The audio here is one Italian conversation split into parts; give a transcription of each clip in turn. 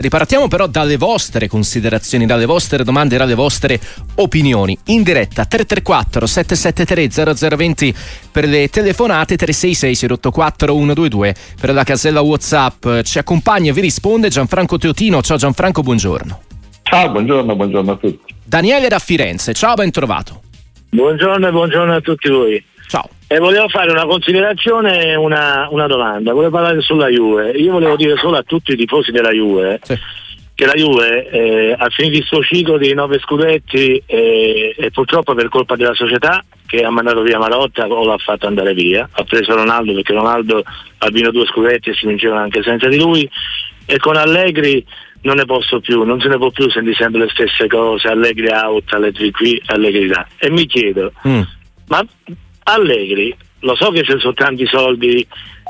Ripartiamo però dalle vostre considerazioni, dalle vostre domande, dalle vostre opinioni. In diretta 334 773 0020 per le telefonate 366 084 122 per la casella WhatsApp. Ci accompagna e vi risponde Gianfranco Teotino. Ciao Gianfranco, buongiorno. Ciao, buongiorno, buongiorno a tutti. Daniele da Firenze, ciao, ben trovato. Buongiorno e buongiorno a tutti voi. E volevo fare una considerazione e una, una, domanda. Volevo parlare sulla Juve. Io volevo dire solo a tutti i tifosi della Juve sì. che la Juve eh, ha finito il suo ciclo di nove scudetti eh, e purtroppo per colpa della società che ha mandato via Marotta o l'ha fatto andare via. Ha preso Ronaldo perché Ronaldo ha vinto due scudetti e si vinceva anche senza di lui. E con Allegri non ne posso più, non se ne può più sentire sempre le stesse cose, Allegri out, Allegri qui, Allegri là. E mi chiedo, mm. ma Allegri, lo so che ci sono tanti soldi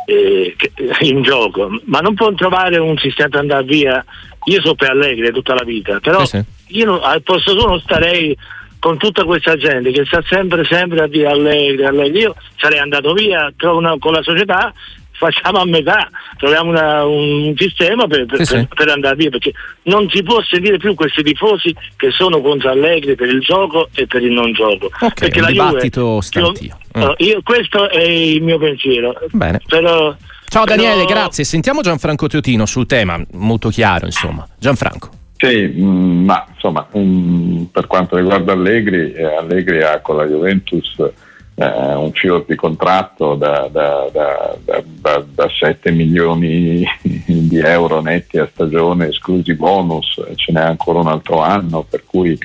eh, in gioco, ma non può trovare un sistema per andare via. Io so per Allegri tutta la vita, però sì, sì. io al posto suo non starei con tutta questa gente che sta sempre sempre a dire Allegri, Allegri. Io sarei andato via una, con la società facciamo a metà, troviamo una, un sistema per, per, sì, per, per, andare via, perché non si può sentire più questi tifosi che sono contro Allegri per il gioco e per il non gioco. Okay, perché la dibattito Juve, io, mm. io, questo è il mio pensiero. Bene. Però, Ciao Daniele, però... grazie. Sentiamo Gianfranco Teotino sul tema, molto chiaro insomma. Gianfranco. Sì, mm, ma insomma, um, per quanto riguarda Allegri, eh, Allegri ha con la Juventus eh, un filo di contratto da, da, da, da, 7 milioni di euro netti a stagione, esclusi bonus, ce n'è ancora un altro anno, per cui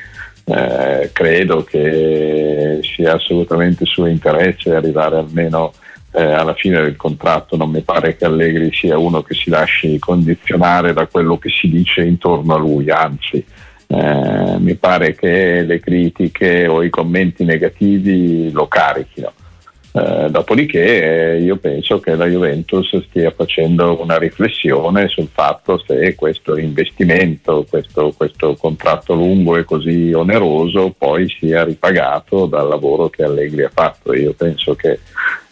eh, credo che sia assolutamente suo interesse arrivare almeno eh, alla fine del contratto. Non mi pare che Allegri sia uno che si lasci condizionare da quello che si dice intorno a lui, anzi eh, mi pare che le critiche o i commenti negativi lo carichino. Eh, dopodiché eh, io penso che la Juventus stia facendo una riflessione sul fatto se questo investimento, questo, questo contratto lungo e così oneroso poi sia ripagato dal lavoro che Allegri ha fatto. Io penso che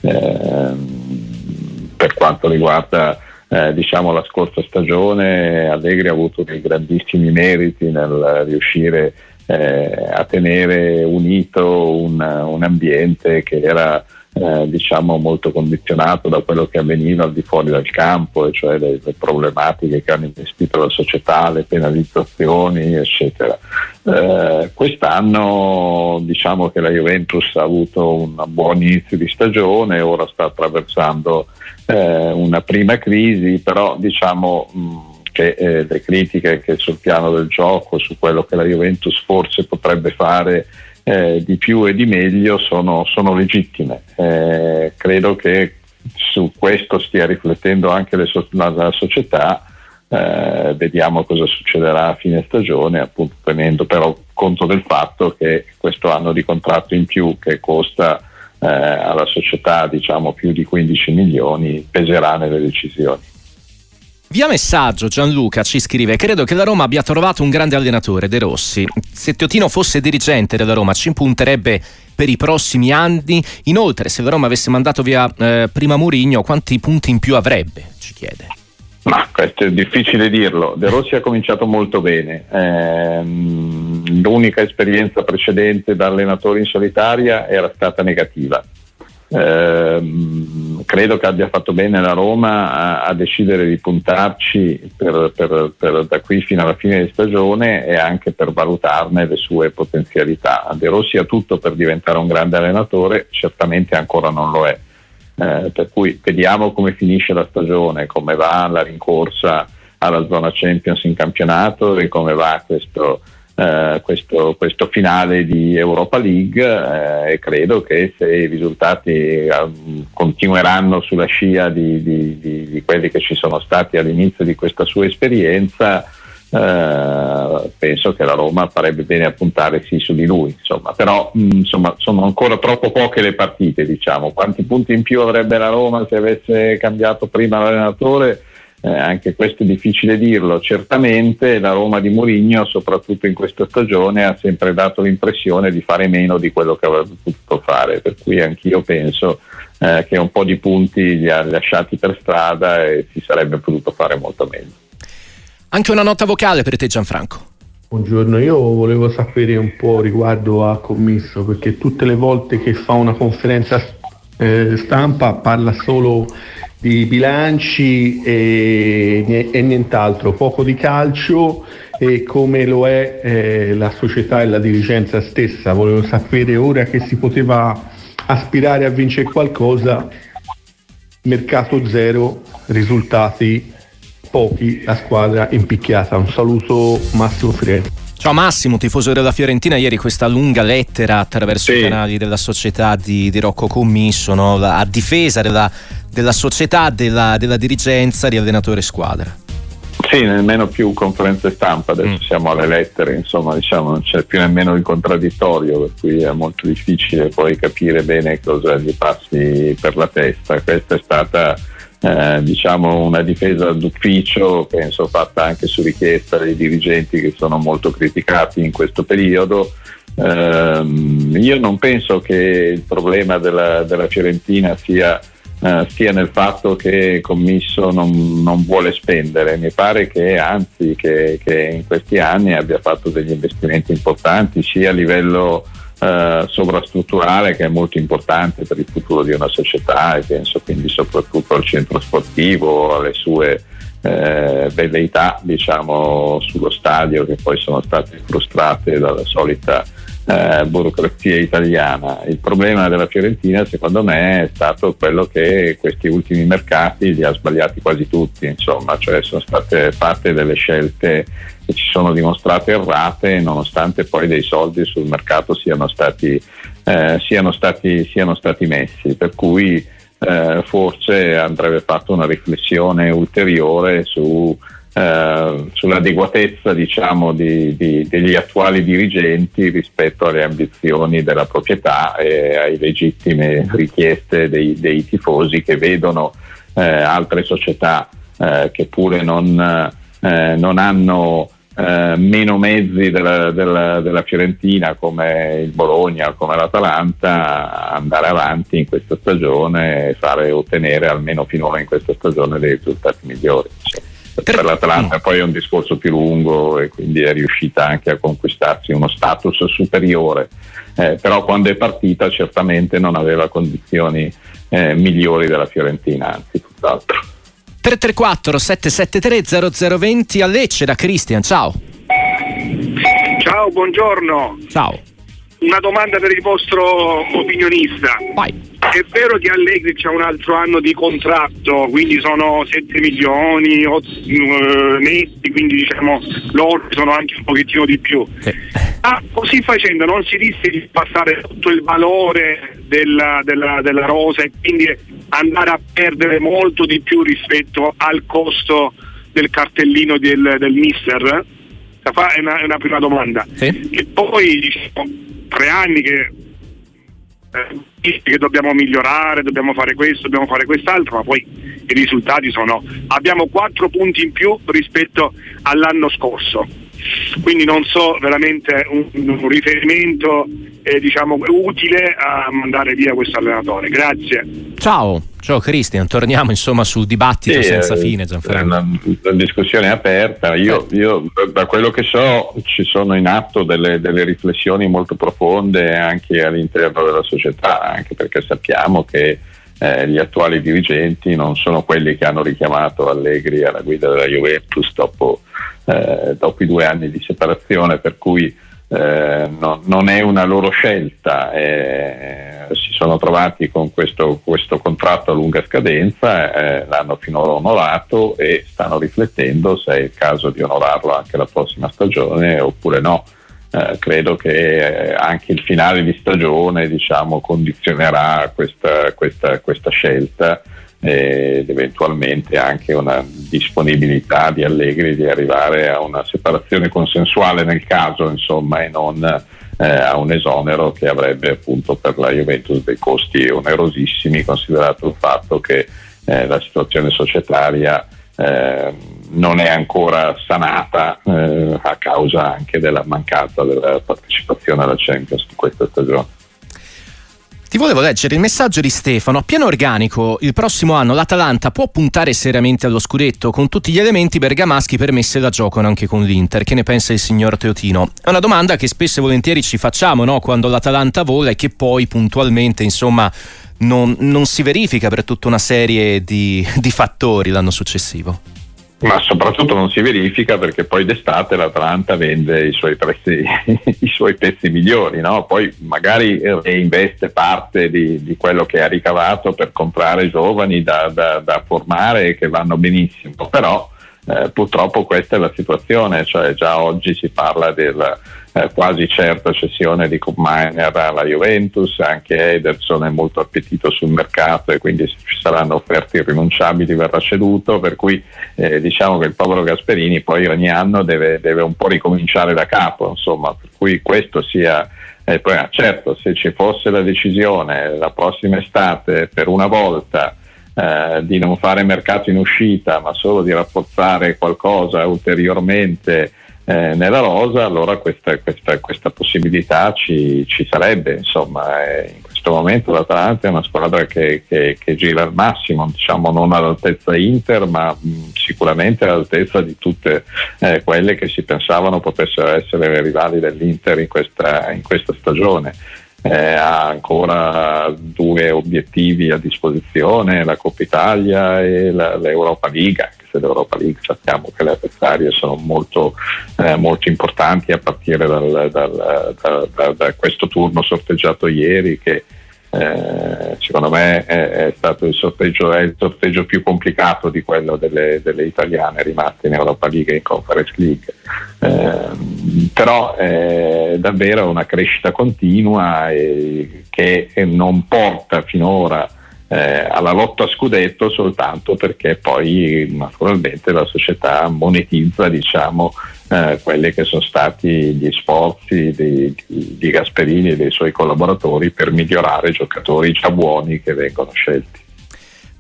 ehm, per quanto riguarda eh, diciamo la scorsa stagione Allegri ha avuto dei grandissimi meriti nel riuscire eh, a tenere unito un, un ambiente che era eh, diciamo molto condizionato da quello che avveniva al di fuori dal campo, e cioè le, le problematiche che hanno investito la società, le penalizzazioni, eccetera. Eh, quest'anno diciamo che la Juventus ha avuto un buon inizio di stagione, ora sta attraversando eh, una prima crisi, però diciamo mh, che eh, le critiche che sul piano del gioco, su quello che la Juventus forse potrebbe fare eh, di più e di meglio sono, sono legittime. Eh, credo che su questo stia riflettendo anche so- la, la, società. Eh, vediamo cosa succederà a fine stagione, appunto tenendo però conto del fatto che questo anno di contratto in più che costa eh, alla società diciamo più di 15 milioni peserà nelle decisioni. Via messaggio Gianluca ci scrive: Credo che la Roma abbia trovato un grande allenatore, De Rossi. Se Teotino fosse dirigente della Roma, ci punterebbe per i prossimi anni. Inoltre, se la Roma avesse mandato via eh, prima Murigno, quanti punti in più avrebbe? Ci chiede. Ma questo è difficile dirlo. De Rossi ha cominciato molto bene. Eh, l'unica esperienza precedente da allenatore in solitaria era stata negativa. Eh, credo che abbia fatto bene la Roma a, a decidere di puntarci per, per, per, da qui fino alla fine di stagione e anche per valutarne le sue potenzialità. De Rossi ha tutto per diventare un grande allenatore, certamente ancora non lo è. Eh, per cui vediamo come finisce la stagione, come va la rincorsa alla zona Champions in campionato e come va questo eh, questo, questo, finale di Europa League eh, e credo che se i risultati eh, continueranno sulla scia di, di, di, di, quelli che ci sono stati all'inizio di questa sua esperienza eh, penso che la Roma farebbe bene a puntare sì su di lui insomma. però mh, mm, insomma, sono ancora troppo poche le partite diciamo. quanti punti in più avrebbe la Roma se avesse cambiato prima l'allenatore eh, anche questo è difficile dirlo, certamente la Roma di Mourinho, soprattutto in questa stagione, ha sempre dato l'impressione di fare meno di quello che avrebbe potuto fare, per cui anch'io penso eh, che un po' di punti li ha lasciati per strada e si sarebbe potuto fare molto meglio. Anche una nota vocale per te Gianfranco. Buongiorno, io volevo sapere un po' riguardo a Commisso perché tutte le volte che fa una conferenza eh, stampa parla solo di bilanci e, e, nient'altro, poco di calcio e come lo è eh, la società e la dirigenza stessa. Volevo sapere ora che si poteva aspirare a vincere qualcosa, mercato zero, risultati pochi, la squadra impicchiata. Un saluto Massimo Firenze. Ciao Massimo, tifoso della Fiorentina, ieri questa lunga lettera attraverso sì. i canali della società di, di Rocco Commisso no? a difesa della, della società, della, della, dirigenza di allenatore squadra. Sì, nemmeno più conferenze stampa, adesso mm. siamo alle lettere, insomma diciamo non c'è più nemmeno il contraddittorio, per cui è molto difficile poi capire bene cosa gli passi per la testa. Questa è stata eh, diciamo una difesa d'ufficio, penso fatta anche su richiesta dei dirigenti che sono molto criticati in questo periodo. Eh, io non penso che il problema della, della Fiorentina sia, eh, sia, nel fatto che Commisso non, non, vuole spendere, mi pare che anzi che, che in questi anni abbia fatto degli investimenti importanti sia a livello eh, sovrastrutturale che è molto importante per il futuro di una società e penso quindi soprattutto al centro sportivo, alle sue eh, velleità diciamo, sullo stadio che poi sono state frustrate dalla solita eh, burocrazia italiana. Il problema della Fiorentina secondo me è stato quello che questi ultimi mercati li ha sbagliati quasi tutti, insomma, cioè sono state fatte delle scelte che ci sono dimostrate errate nonostante poi dei soldi sul mercato siano stati, eh, siano stati, siano stati messi. Per cui eh, forse andrebbe fatta una riflessione ulteriore su eh, sull'adeguatezza diciamo, di, di, degli attuali dirigenti rispetto alle ambizioni della proprietà e alle legittime richieste dei, dei tifosi che vedono eh, altre società eh, che pure non, eh, non hanno eh, meno mezzi della, della, della, Fiorentina come il Bologna, come l'Atalanta, andare avanti in questa stagione e fare ottenere almeno finora in questa stagione dei risultati migliori. Insomma per l'Atalanta poi è un discorso più lungo e quindi è riuscita anche a conquistarsi uno status superiore, eh, però quando è partita certamente non aveva condizioni eh, migliori della Fiorentina, anzi tutt'altro. 334 773 0020 a Lecce da Cristian, ciao. Ciao, buongiorno. Ciao. Una domanda per il vostro opinionista. Vai è vero che Allegri c'è un altro anno di contratto, quindi sono 7 milioni uh, netti, quindi diciamo loro sono anche un pochettino di più. Sì. Ah, così facendo non si rischia di passare tutto il valore della, della, della rosa e quindi andare a perdere molto di più rispetto al costo del cartellino del, del mister? È una, è una prima domanda. Sì. E poi diciamo, tre anni che eh, che dobbiamo migliorare, dobbiamo fare questo, dobbiamo fare quest'altro, ma poi i risultati sono abbiamo quattro punti in più rispetto all'anno scorso. Quindi non so veramente un, un riferimento eh, diciamo, utile a mandare via questo allenatore. Grazie. Ciao. Ciao Cristian, torniamo insomma sul dibattito sì, senza eh, fine Gianfranco. La, la discussione è aperta, io, io, da quello che so ci sono in atto delle, delle, riflessioni molto profonde anche all'interno della società, anche perché sappiamo che eh, gli attuali dirigenti non sono quelli che hanno richiamato Allegri alla guida della Juventus dopo, eh, dopo i due anni di separazione, per cui eh, no, non è una loro scelta, eh, si sono trovati con questo, questo, contratto a lunga scadenza, eh, l'hanno finora onorato e stanno riflettendo se è il caso di onorarlo anche la prossima stagione oppure no. Eh, credo che eh, anche il finale di stagione diciamo, condizionerà questa, questa, questa scelta ed eventualmente anche una disponibilità di Allegri di arrivare a una separazione consensuale nel caso insomma e non eh, a un esonero che avrebbe appunto per la Juventus dei costi onerosissimi considerato il fatto che eh, la situazione societaria eh, non è ancora sanata eh, a causa anche della mancanza della partecipazione alla Champions in questa stagione. Ti volevo leggere il messaggio di Stefano. A piano organico, il prossimo anno l'Atalanta può puntare seriamente allo scudetto con tutti gli elementi bergamaschi permessi da giocano anche con l'Inter. Che ne pensa il signor Teotino? È una domanda che spesso e volentieri ci facciamo no? quando l'Atalanta vola e che poi puntualmente, insomma, non, non si verifica per tutta una serie di, di fattori l'anno successivo ma soprattutto non si verifica perché poi d'estate l'Atalanta vende i suoi pezzi, i suoi pezzi migliori, no? poi magari reinveste parte di, di, quello che ha ricavato per comprare giovani da, da, da formare che vanno benissimo, però eh, purtroppo questa è la situazione, cioè già oggi si parla del eh, quasi certa cessione di Cup Miner alla Juventus, anche Ederson è molto appetito sul mercato e quindi se ci saranno offerte irrinunciabili verrà ceduto, per cui eh, diciamo che il povero Gasperini poi ogni anno deve, deve, un po' ricominciare da capo, insomma, per cui questo sia... Eh, poi, ah, certo, se ci fosse la decisione la prossima estate per una volta eh, di non fare mercato in uscita ma solo di rafforzare qualcosa ulteriormente eh, nella rosa, allora questa, questa, questa possibilità ci, ci, sarebbe. Insomma, eh, in questo momento l'Atalanta è una squadra che, che, che, gira al massimo, diciamo non all'altezza Inter, ma mh, sicuramente all'altezza di tutte eh, quelle che si pensavano potessero essere le rivali dell'Inter in questa, in questa stagione. Eh, ha ancora due obiettivi a disposizione, la Coppa Italia e la, l'Europa League, dell'Europa League sappiamo che le avversarie sono molto, eh, molto importanti a partire dal, dal, da, da, questo turno sorteggiato ieri che eh, secondo me è, è, stato il sorteggio, il sorteggio, più complicato di quello delle, delle, italiane rimaste in Europa League e in Conference League. Eh, però è davvero una crescita continua e, che non porta finora eh, alla lotta a scudetto soltanto perché poi naturalmente la società monetizza diciamo, eh, quelli che sono stati gli sforzi di, di Gasperini e dei suoi collaboratori per migliorare i giocatori già buoni che vengono scelti.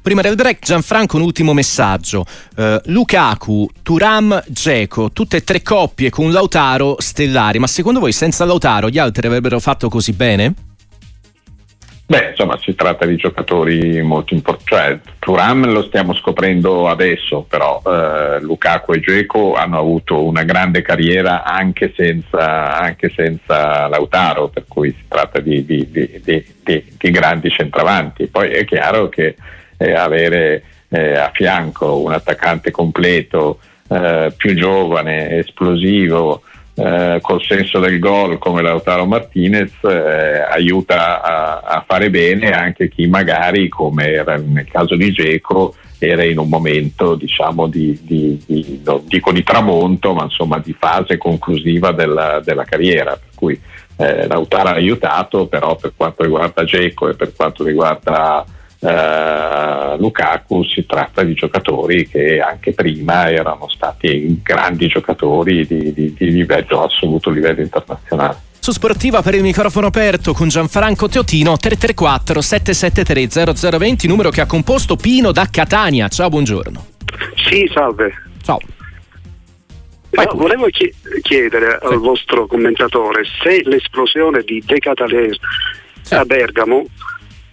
Prima del break, Gianfranco, un ultimo messaggio. Uh, Lukaku, Turam, Geco, tutte e tre coppie con Lautaro stellari, ma secondo voi senza Lautaro gli altri avrebbero fatto così bene? Beh, insomma, si tratta di giocatori molto importanti. Cioè, Turam lo stiamo scoprendo adesso, però eh, Lukaku e Geco hanno avuto una grande carriera anche senza, anche senza Lautaro, per cui si tratta di, di, di, di grandi centravanti. Poi è chiaro che eh, avere eh, a fianco un attaccante completo, eh, più giovane, esplosivo, eh, col senso del gol come Lautaro Martinez eh, aiuta a, a, fare bene anche chi magari come era nel caso di Geco era in un momento diciamo di, di, di non dico di tramonto ma insomma di fase conclusiva della, della carriera. Per cui eh, Lautaro ha aiutato però per quanto riguarda Geco e per quanto riguarda Uh, Lukaku si tratta di giocatori che anche prima erano stati grandi giocatori di, di, di livello assoluto, livello internazionale. Su Sportiva per il microfono aperto con Gianfranco Teotino 334 773 0020 numero che ha composto Pino da Catania. Ciao, buongiorno. Sì, salve. Ciao. No, volevo chiedere sì. al vostro commentatore se l'esplosione di De Cataler sì. a Bergamo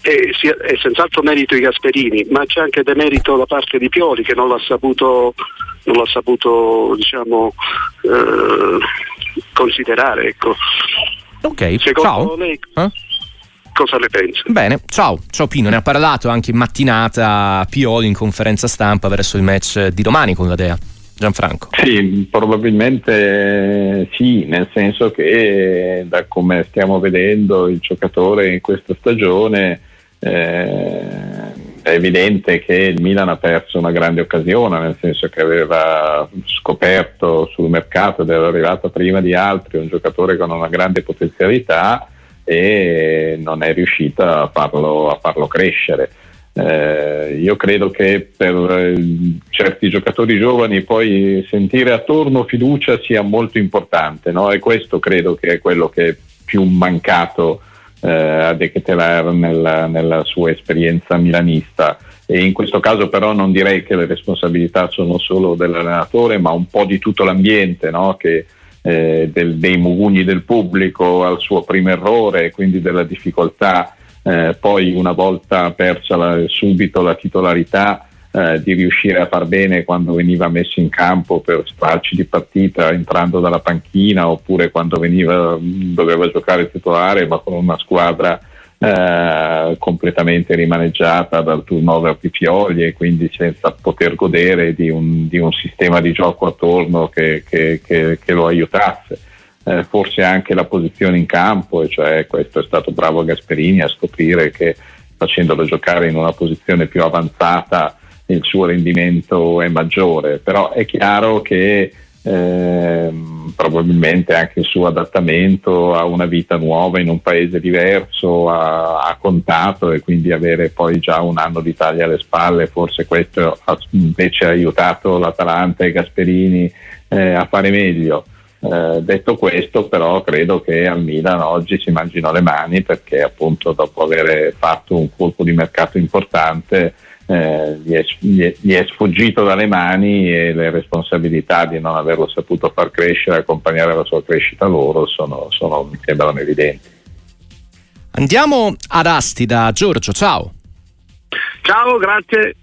è, è, senz'altro merito di Gasperini, ma c'è anche demerito da parte di Pioli che non l'ha saputo, non l'ha saputo diciamo, eh, considerare. Ecco. Ok, Secondo ciao. Lei, eh? cosa ne pensa? Bene, ciao, ciao Pino, ne ha parlato anche in mattinata Pioli in conferenza stampa verso il match di domani con la Dea. Gianfranco? Sì, probabilmente sì, nel senso che da come stiamo vedendo il giocatore in questa stagione eh, è evidente che il Milan ha perso una grande occasione, nel senso che aveva scoperto sul mercato ed era arrivato prima di altri un giocatore con una grande potenzialità e non è riuscito a farlo, a farlo crescere. Eh, io credo che per eh, certi giocatori giovani poi sentire attorno fiducia sia molto importante no? e questo credo che è quello che è più mancato eh, a De Ketelar nella, nella, sua esperienza milanista e in questo caso però non direi che le responsabilità sono solo dell'allenatore ma un po' di tutto l'ambiente no? che, eh, del, dei mugugni del pubblico al suo primo errore quindi della difficoltà eh, poi una volta persa la, subito la titolarità eh, di riuscire a far bene quando veniva messo in campo per stracci di partita entrando dalla panchina oppure quando veniva, doveva giocare titolare ma con una squadra eh, completamente rimaneggiata dal turnover di Pioli e quindi senza poter godere di un, di un sistema di gioco attorno che, che, che, che lo aiutasse. Eh, forse anche la posizione in campo, e cioè questo è stato bravo Gasperini a scoprire che facendolo giocare in una posizione più avanzata il suo rendimento è maggiore, però è chiaro che eh, probabilmente anche il suo adattamento a una vita nuova in un paese diverso ha, ha, contato e quindi avere poi già un anno d'Italia alle spalle, forse questo ha invece aiutato l'Atalanta e Gasperini eh, a fare meglio. Eh, detto questo, però, credo che al Milan oggi si mangino le mani perché, appunto, dopo aver fatto un colpo di mercato importante, eh, gli, è, gli, è, gli, è, sfuggito dalle mani e le responsabilità di non averlo saputo far crescere e accompagnare la sua crescita loro sono, sono, mi sembrano evidenti. Andiamo ad Asti da Giorgio, ciao. Ciao, grazie.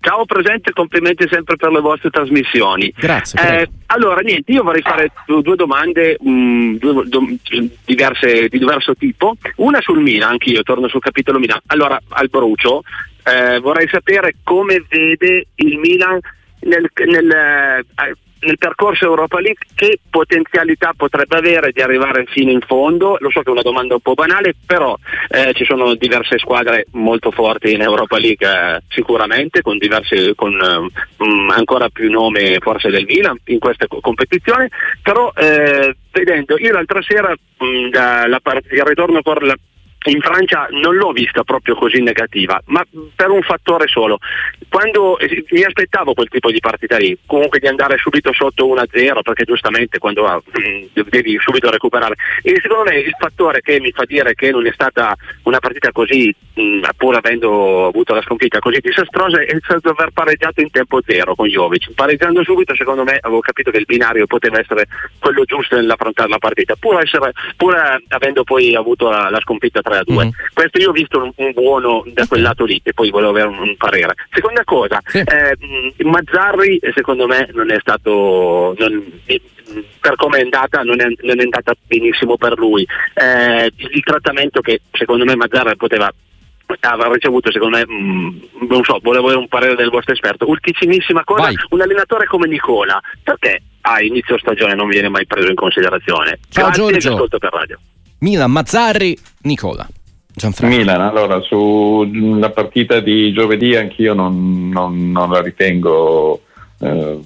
Ciao presente, complimenti sempre per le vostre trasmissioni. Grazie. Eh, allora, niente, io vorrei fare due domande mh, mm, due, do, diverse, di diverso tipo. Una sul Milan, anch'io torno sul capitolo Milan. Allora, al brucio, eh, vorrei sapere come vede il Milan nel, nel, eh, nel, percorso Europa League che potenzialità potrebbe avere di arrivare fino in fondo. Lo so che è una domanda un po' banale, però eh, ci sono diverse squadre molto forti in Europa League eh, sicuramente, con, diverse, con mh, mm, ancora più nome forse del Milan in questa competizione, però eh, vedendo io l'altra sera mh, mm, la, la, il ritorno per la in Francia non l'ho vista proprio così negativa, ma per un fattore solo. Quando eh, mi aspettavo quel tipo di partita lì, comunque di andare subito sotto 1-0, perché giustamente quando mm, devi subito recuperare. E secondo me il fattore che mi fa dire che non è stata una partita così, mm, pur avendo avuto la sconfitta così disastrosa, è stato aver pareggiato in tempo zero con Jovic. Pareggiando subito, secondo me, avevo capito che il binario poteva essere quello giusto nell'affrontare la partita, pur, essere, pur avendo poi avuto la, la sconfitta 3 3 a 2. Mm. Questo io ho visto un, un, buono da quel lato lì e poi volevo avere un, un parere. Seconda cosa, sì. eh, Mazzarri secondo me non è stato... Non, per come è andata non è, non è, andata benissimo per lui. Eh, il trattamento che secondo me Mazzarri poteva aver ricevuto secondo me mh, mm, non so, volevo avere un parere del vostro esperto. Ultimissima cosa, Vai. un allenatore come Nicola, perché a inizio stagione non viene mai preso in considerazione? Ciao Grazie Giorgio. Milan, Mazzarri, Nicola. Gianfranco. Milan, allora sulla partita di giovedì anch'io non, non, non la ritengo eh,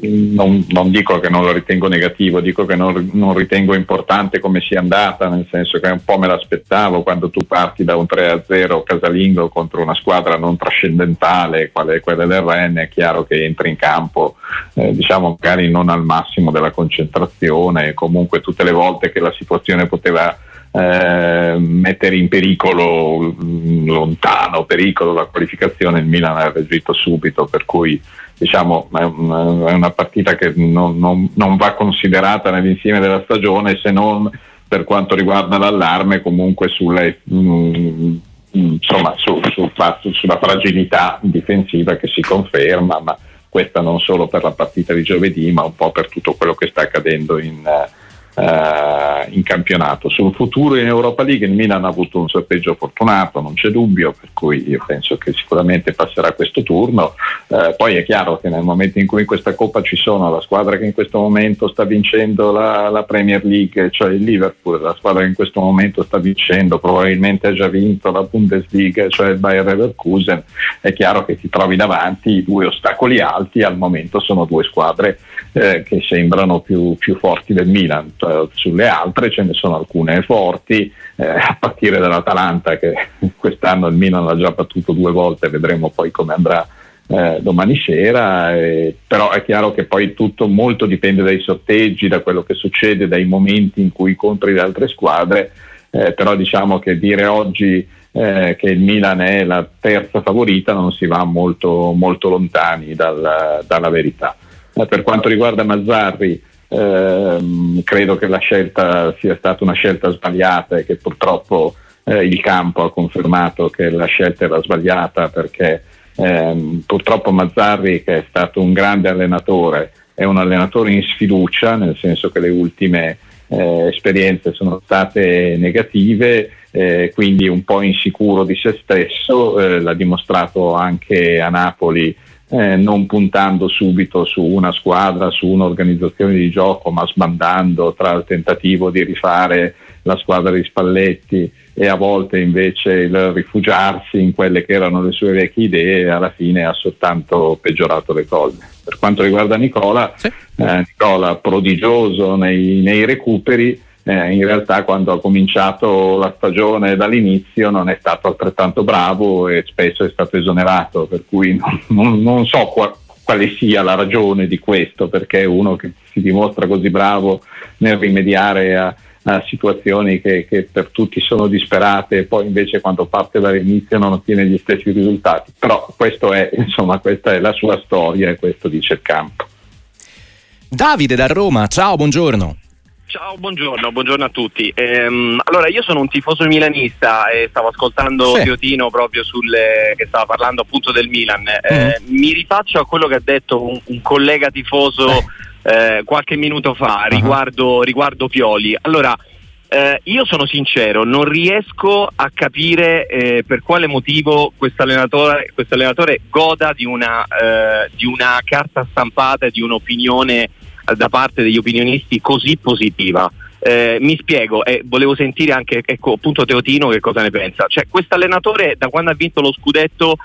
non, non, dico che non lo ritengo negativo, dico che non, non, ritengo importante come sia andata, nel senso che un po' me l'aspettavo quando tu parti da un 3-0 casalingo contro una squadra non trascendentale, quale è quella del Ren, è chiaro che entri in campo, eh, diciamo magari non al massimo della concentrazione, comunque tutte le volte che la situazione poteva eh, mettere in pericolo, lontano pericolo la qualificazione, il Milan ha reagito subito, per cui diciamo, è, una, partita che non, non, non, va considerata nell'insieme della stagione se non per quanto riguarda l'allarme comunque sulle, mm, insomma, su, su, sulla fragilità difensiva che si conferma, ma questa non solo per la partita di giovedì ma un po' per tutto quello che sta accadendo in, eh, in campionato. Sul futuro in Europa League il Milan ha avuto un sorteggio fortunato, non c'è dubbio, per cui io penso che sicuramente passerà questo turno. Eh, poi è chiaro che nel momento in cui in questa Coppa ci sono la squadra che in questo momento sta vincendo la, la Premier League, cioè il Liverpool, la squadra che in questo momento sta vincendo, probabilmente ha già vinto la Bundesliga, cioè il Bayer Leverkusen, è chiaro che ti trovi davanti due ostacoli alti, al momento sono due squadre eh, che sembrano più, più forti del Milan. Eh, sulle altre ce ne sono alcune forti, eh, a partire dall'Atalanta che quest'anno il Milan l'ha già battuto due volte, vedremo poi come andrà eh, domani sera, eh, però è chiaro che poi tutto molto dipende dai sorteggi, da quello che succede, dai momenti in cui incontri le altre squadre, eh, però diciamo che dire oggi eh, che il Milan è la terza favorita non si va molto, molto lontani dal, dalla verità. per quanto riguarda Mazzarri, eh, credo che la scelta sia stata una scelta sbagliata e che purtroppo eh, il campo ha confermato che la scelta era sbagliata perché ehm, purtroppo Mazzarri che è stato un grande allenatore è un allenatore in sfiducia, nel senso che le ultime eh, esperienze sono state negative, eh, quindi un po' insicuro di se stesso, eh, l'ha dimostrato anche a Napoli eh, non puntando subito su una squadra, su un'organizzazione di gioco, ma sbandando tra il tentativo di rifare la squadra di Spalletti e a volte invece il rifugiarsi in quelle che erano le sue vecchie idee alla fine ha soltanto peggiorato le cose. Per quanto riguarda Nicola, sì. eh, Nicola prodigioso nei, nei recuperi, eh, in realtà quando ha cominciato la stagione dall'inizio non è stato altrettanto bravo e spesso è stato esonerato, per cui non, non, non so qua, quale sia la ragione di questo, perché uno che si dimostra così bravo nel rimediare a, a situazioni che, che, per tutti sono disperate e poi invece quando parte dall'inizio non ottiene gli stessi risultati. Però è, insomma, questa è la sua storia e questo dice il campo. Davide da Roma, ciao, buongiorno. Ciao, buongiorno, buongiorno a tutti. Ehm, allora, io sono un tifoso milanista e stavo ascoltando sì. Teotino proprio sulle, che stava parlando appunto del Milan. Eh, mm. Mi rifaccio a quello che ha detto un, un collega tifoso eh, qualche minuto fa uh-huh. riguardo, riguardo Pioli. Allora, eh, io sono sincero, non riesco a capire eh, per quale motivo questo allenatore, allenatore goda di una, eh, di una carta stampata e di un'opinione da parte degli opinionisti così positiva. Eh, mi spiego e volevo sentire anche ecco, appunto Teotino che cosa ne pensa. Cioè, questo allenatore da quando ha vinto lo scudetto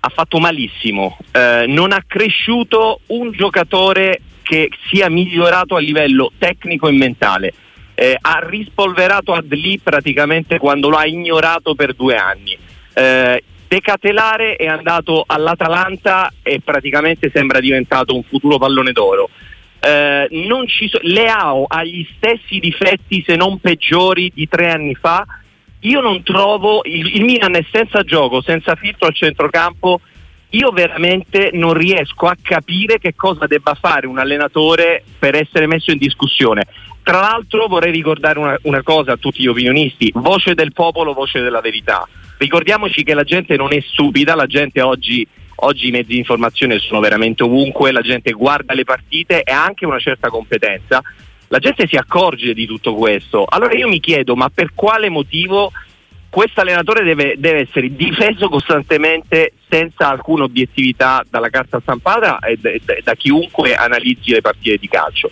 ha fatto malissimo, eh, non ha cresciuto un giocatore che sia migliorato a livello tecnico e mentale. Eh, ha rispolverato Adli praticamente quando lo ha ignorato per due anni. Eh, Decatelare è andato all'Atalanta e praticamente sembra diventato un futuro pallone d'oro. Eh, so- Leao ha gli stessi difetti se non peggiori di tre anni fa. Io non trovo il, il Milan è senza gioco, senza filtro al centrocampo. Io veramente non riesco a capire che cosa debba fare un allenatore per essere messo in discussione. Tra l'altro vorrei ricordare una, una cosa a tutti gli opinionisti, voce del popolo, voce della verità. Ricordiamoci che la gente non è stupida, la gente oggi Oggi i mezzi di informazione sono veramente ovunque, la gente guarda le partite e ha anche una certa competenza. La gente si accorge di tutto questo. Allora io mi chiedo, ma per quale motivo questo allenatore deve, deve, essere difeso costantemente senza alcuna obiettività dalla carta stampata e da, da chiunque analizzi le partite di calcio?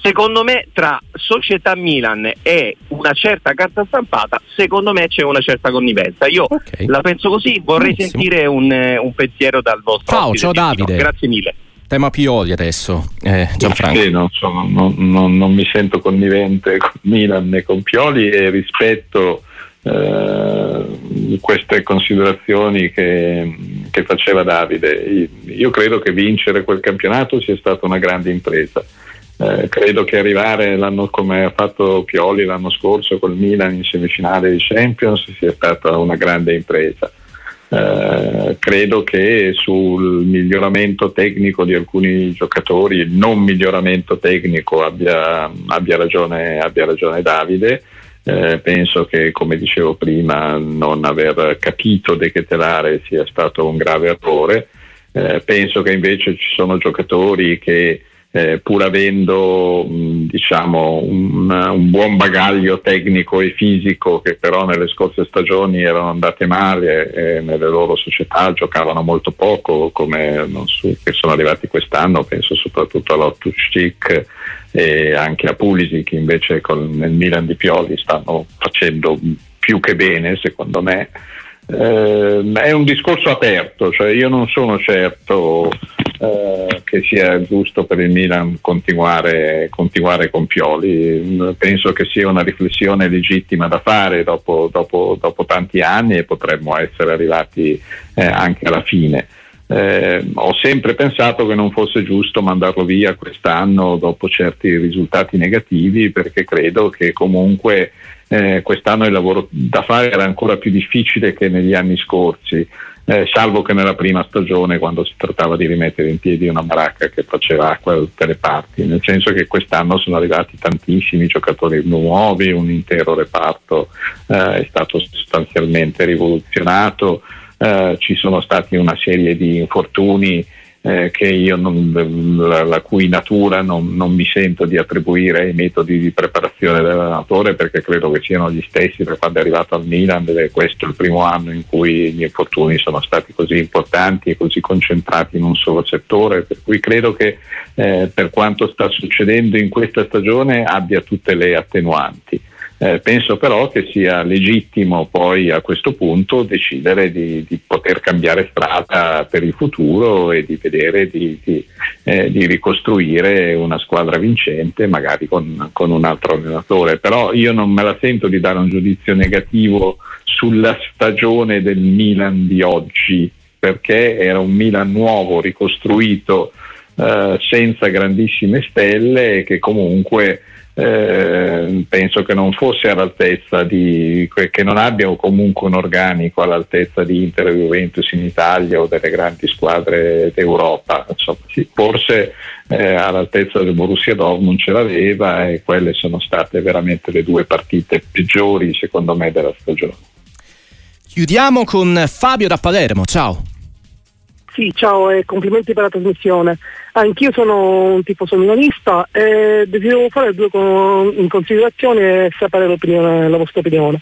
Secondo me tra Società Milan e una certa carta stampata, secondo me c'è una certa connivenza. Io okay. la penso così, vorrei Benissimo. sentire un, un, pensiero dal vostro Ciao, ciao Davide. Grazie mille. Tema Pioli adesso, eh, Gianfranco. Sì, non, so, non, non, non, mi sento connivente con Milan né con Pioli e rispetto eh, queste considerazioni che, che faceva Davide. Io credo che vincere quel campionato sia stata una grande impresa eh, credo che arrivare come ha fatto Pioli l'anno scorso col Milan in semifinale di Champions sia stata una grande impresa. Eh, credo che sul miglioramento tecnico di alcuni giocatori, il non miglioramento tecnico abbia, abbia, ragione, abbia ragione, Davide. Eh, penso che, come dicevo prima, non aver capito De Ketelare sia stato un grave errore. Eh, penso che invece ci sono giocatori che eh, pur avendo mh, diciamo, un, un, buon bagaglio tecnico e fisico che però nelle scorse stagioni erano andate male e nelle loro società giocavano molto poco come so, che sono arrivati quest'anno, penso soprattutto a Lottucic e anche a Pulisi che invece con, nel Milan di Pioli stanno facendo più che bene secondo me. Eh, è un discorso aperto, cioè io non sono certo eh, che sia giusto per il Milan continuare, continuare, con Pioli. Penso che sia una riflessione legittima da fare dopo, dopo, dopo tanti anni e potremmo essere arrivati eh, anche alla fine. Eh, ho sempre pensato che non fosse giusto mandarlo via quest'anno dopo certi risultati negativi perché credo che comunque eh, quest'anno il lavoro da fare era ancora più difficile che negli anni scorsi eh, salvo che nella prima stagione quando si trattava di rimettere in piedi una baracca che faceva acqua da tutte le parti, nel senso che quest'anno sono arrivati tantissimi giocatori nuovi, un intero reparto eh, è stato sostanzialmente rivoluzionato, eh, ci sono stati una serie di infortuni eh, non, la, la, cui natura non, non, mi sento di attribuire ai metodi di preparazione dell'allenatore perché credo che siano gli stessi per quando è arrivato al Milan ed è questo il primo anno in cui gli infortuni sono stati così importanti e così concentrati in un solo settore, per cui credo che eh, per quanto sta succedendo in questa stagione abbia tutte le attenuanti. Eh, penso però che sia legittimo poi a questo punto decidere di, di, poter cambiare strada per il futuro e di vedere di, di, eh, di ricostruire una squadra vincente magari con, con, un altro allenatore. Però io non me la sento di dare un giudizio negativo sulla stagione del Milan di oggi perché era un Milan nuovo, ricostruito, eh, senza grandissime stelle che comunque eh, penso che non fosse all'altezza di che non abbia comunque un organico all'altezza di Inter e Juventus in Italia o delle grandi squadre d'Europa. Insomma, sì, forse eh, all'altezza del Borussia Dortmund ce l'aveva e quelle sono state veramente le due partite peggiori secondo me della stagione. Chiudiamo con Fabio da Palermo. Ciao sì, ciao e complimenti per la trasmissione. Anch'io sono un tifoso milanista e desidero fare due con- considerazioni e sapere la vostra opinione.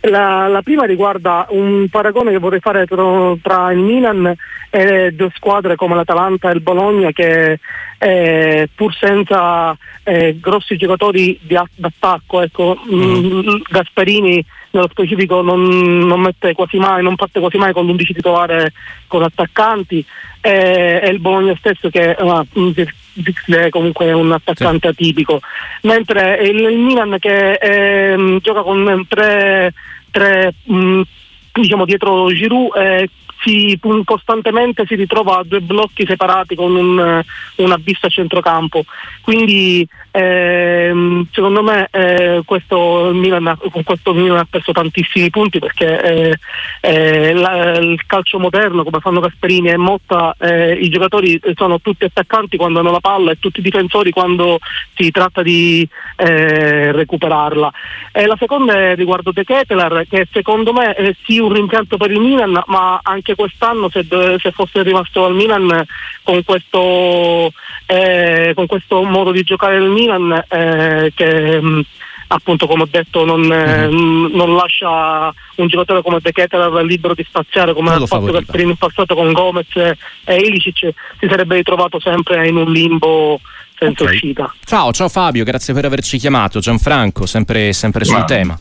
La, la, prima riguarda un paragone che vorrei fare tra, tra, il Milan e due squadre come l'Atalanta e il Bologna che eh, pur senza eh, grossi giocatori di d'attacco, ecco, mm. mh, Gasperini nello specifico non, non, mette quasi mai, non parte quasi mai con l'11 titolare con attaccanti. E, e il Bologna stesso che uh, è comunque un attaccante atipico. Mentre il, il Milan che eh, gioca con tre, tre mh, diciamo dietro Giroud eh, si, costantemente si ritrova a due blocchi separati con un, un abisso a centrocampo. Quindi ehm, secondo me eh, questo Milan, con questo Milan ha perso tantissimi punti perché eh, eh, la, il calcio moderno, come fanno Gasperini e Motta, eh, i giocatori sono tutti attaccanti quando hanno la palla e tutti difensori quando si tratta di eh, recuperarla. la seconda è riguardo De Keteler che secondo me è sì un rimpianto per il Milan ma anche quest'anno se, se fosse rimasto al Milan con questo, eh, con questo modo di giocare del Milan eh, che mh, appunto come ho detto non, mm-hmm. non, lascia un giocatore come De Keteler libero di spaziare come ha fatto Gasperini in passato con Gomez e Ilicic si sarebbe ritrovato sempre in un limbo senza okay. uscita. Ciao, ciao Fabio, grazie per averci chiamato. Gianfranco, sempre, sempre sul tema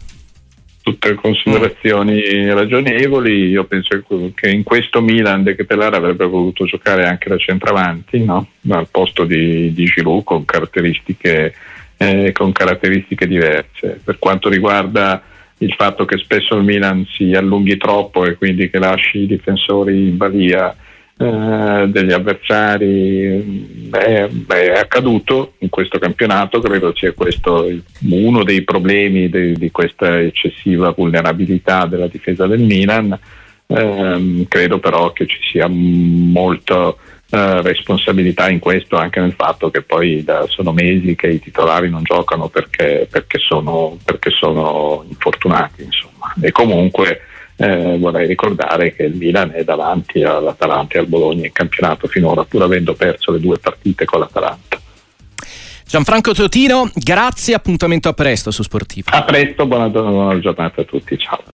tutte considerazioni ragionevoli. Io penso che in questo Milan De Ketelar avrebbe voluto giocare anche da centravanti, no? al posto di, di Giroud con caratteristiche, eh, con caratteristiche diverse. Per quanto riguarda il fatto che spesso il Milan si allunghi troppo e quindi che lasci i difensori in balia eh, degli avversari beh, beh, è accaduto in questo campionato, credo sia questo uno dei problemi de, di questa eccessiva vulnerabilità della difesa del Milan, eh, credo però che ci sia molta eh, responsabilità in questo anche nel fatto che poi da, sono mesi che i titolari non giocano perché, perché, sono, perché sono, infortunati insomma. e comunque eh, vorrei ricordare che il Milan è davanti all'Atalanta e al Bologna in campionato finora, pur avendo perso le due partite con l'Atalanta. Gianfranco Totino, grazie, appuntamento a presto su Sportivo. A presto, buona, buona giornata a tutti, ciao.